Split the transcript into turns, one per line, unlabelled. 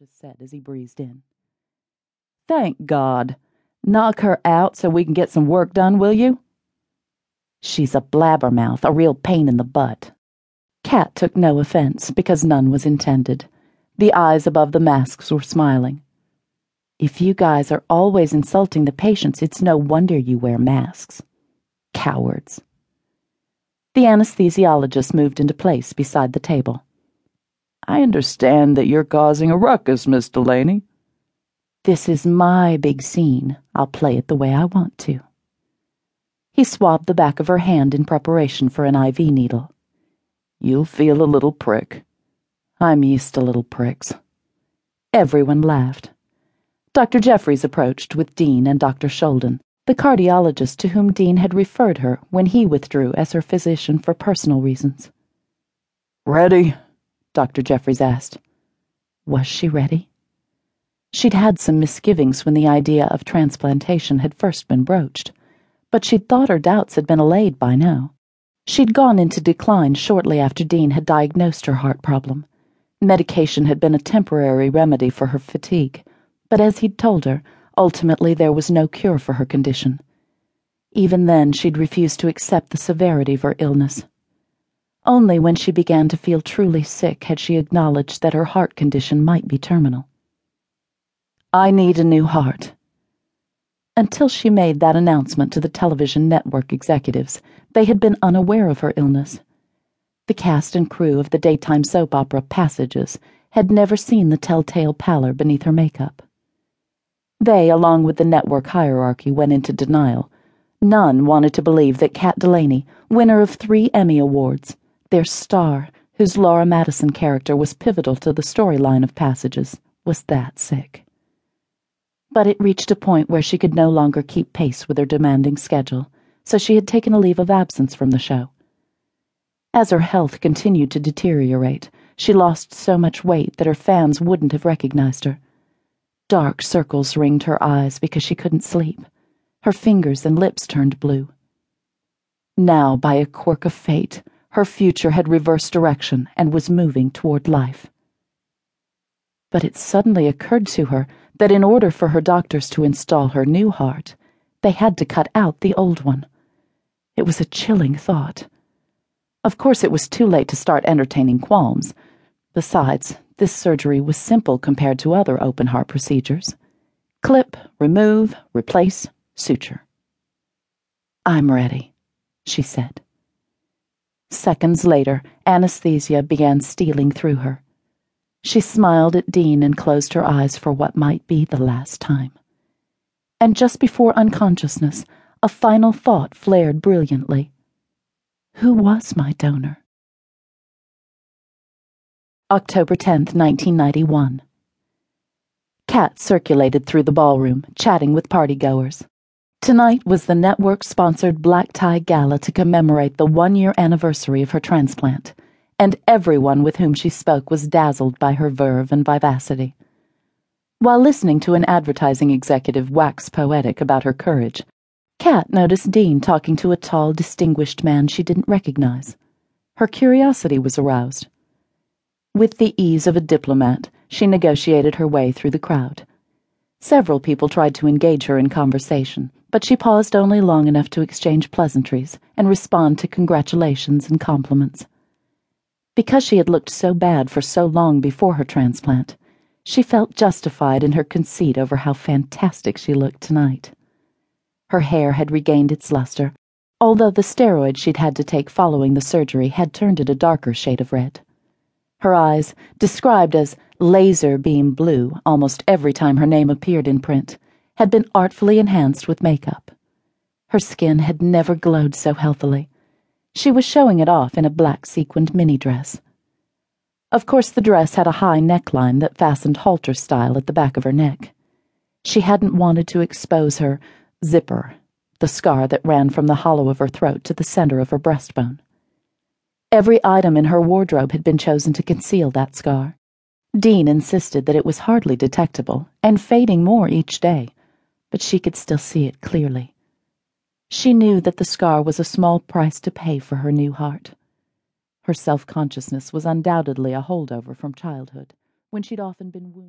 pathologist said as he breezed in. Thank God. Knock her out so we can get some work done, will you? She's a blabbermouth, a real pain in the butt. Cat took no offense because none was intended. The eyes above the masks were smiling. If you guys are always insulting the patients, it's no wonder you wear masks. Cowards. The anesthesiologist moved into place beside the table.
I understand that you're causing a ruckus, Miss Delaney.
This is my big scene. I'll play it the way I want to. He swabbed the back of her hand in preparation for an IV needle.
You'll feel a little prick.
I'm used to little pricks. Everyone laughed. Dr. Jeffries approached with Dean and Dr. Sholden, the cardiologist to whom Dean had referred her when he withdrew as her physician for personal reasons.
Ready?
Dr. Jeffries asked. Was she ready? She'd had some misgivings when the idea of transplantation had first been broached, but she'd thought her doubts had been allayed by now. She'd gone into decline shortly after Dean had diagnosed her heart problem. Medication had been a temporary remedy for her fatigue, but as he'd told her, ultimately there was no cure for her condition. Even then, she'd refused to accept the severity of her illness. Only when she began to feel truly sick had she acknowledged that her heart condition might be terminal. I need a new heart. Until she made that announcement to the television network executives, they had been unaware of her illness. The cast and crew of the daytime soap opera Passages had never seen the telltale pallor beneath her makeup. They, along with the network hierarchy, went into denial. None wanted to believe that Cat Delaney, winner of three Emmy Awards, their star, whose Laura Madison character was pivotal to the storyline of Passages, was that sick but it reached a point where she could no longer keep pace with her demanding schedule, so she had taken a leave of absence from the show. As her health continued to deteriorate, she lost so much weight that her fans wouldn't have recognized her. Dark circles ringed her eyes because she couldn't sleep. Her fingers and lips turned blue. Now, by a quirk of fate, her future had reversed direction and was moving toward life. But it suddenly occurred to her that in order for her doctors to install her new heart, they had to cut out the old one. It was a chilling thought. Of course, it was too late to start entertaining qualms. Besides, this surgery was simple compared to other open heart procedures clip, remove, replace, suture. I'm ready, she said. Seconds later, anesthesia began stealing through her. She smiled at Dean and closed her eyes for what might be the last time. And just before unconsciousness, a final thought flared brilliantly. Who was my donor? October 10th, 1991. Cat circulated through the ballroom, chatting with partygoers. Tonight was the network sponsored black tie gala to commemorate the one year anniversary of her transplant and everyone with whom she spoke was dazzled by her verve and vivacity. While listening to an advertising executive wax poetic about her courage, Cat noticed Dean talking to a tall, distinguished man she didn't recognize. Her curiosity was aroused. With the ease of a diplomat, she negotiated her way through the crowd. Several people tried to engage her in conversation, but she paused only long enough to exchange pleasantries and respond to congratulations and compliments. Because she had looked so bad for so long before her transplant, she felt justified in her conceit over how fantastic she looked tonight. Her hair had regained its luster, although the steroid she'd had to take following the surgery had turned it a darker shade of red. Her eyes, described as laser beam blue almost every time her name appeared in print, had been artfully enhanced with makeup. Her skin had never glowed so healthily she was showing it off in a black sequined mini dress. Of course, the dress had a high neckline that fastened halter style at the back of her neck. She hadn't wanted to expose her zipper, the scar that ran from the hollow of her throat to the center of her breastbone. Every item in her wardrobe had been chosen to conceal that scar. Dean insisted that it was hardly detectable and fading more each day, but she could still see it clearly. She knew that the scar was a small price to pay for her new heart. Her self consciousness was undoubtedly a holdover from childhood, when she'd often been wounded.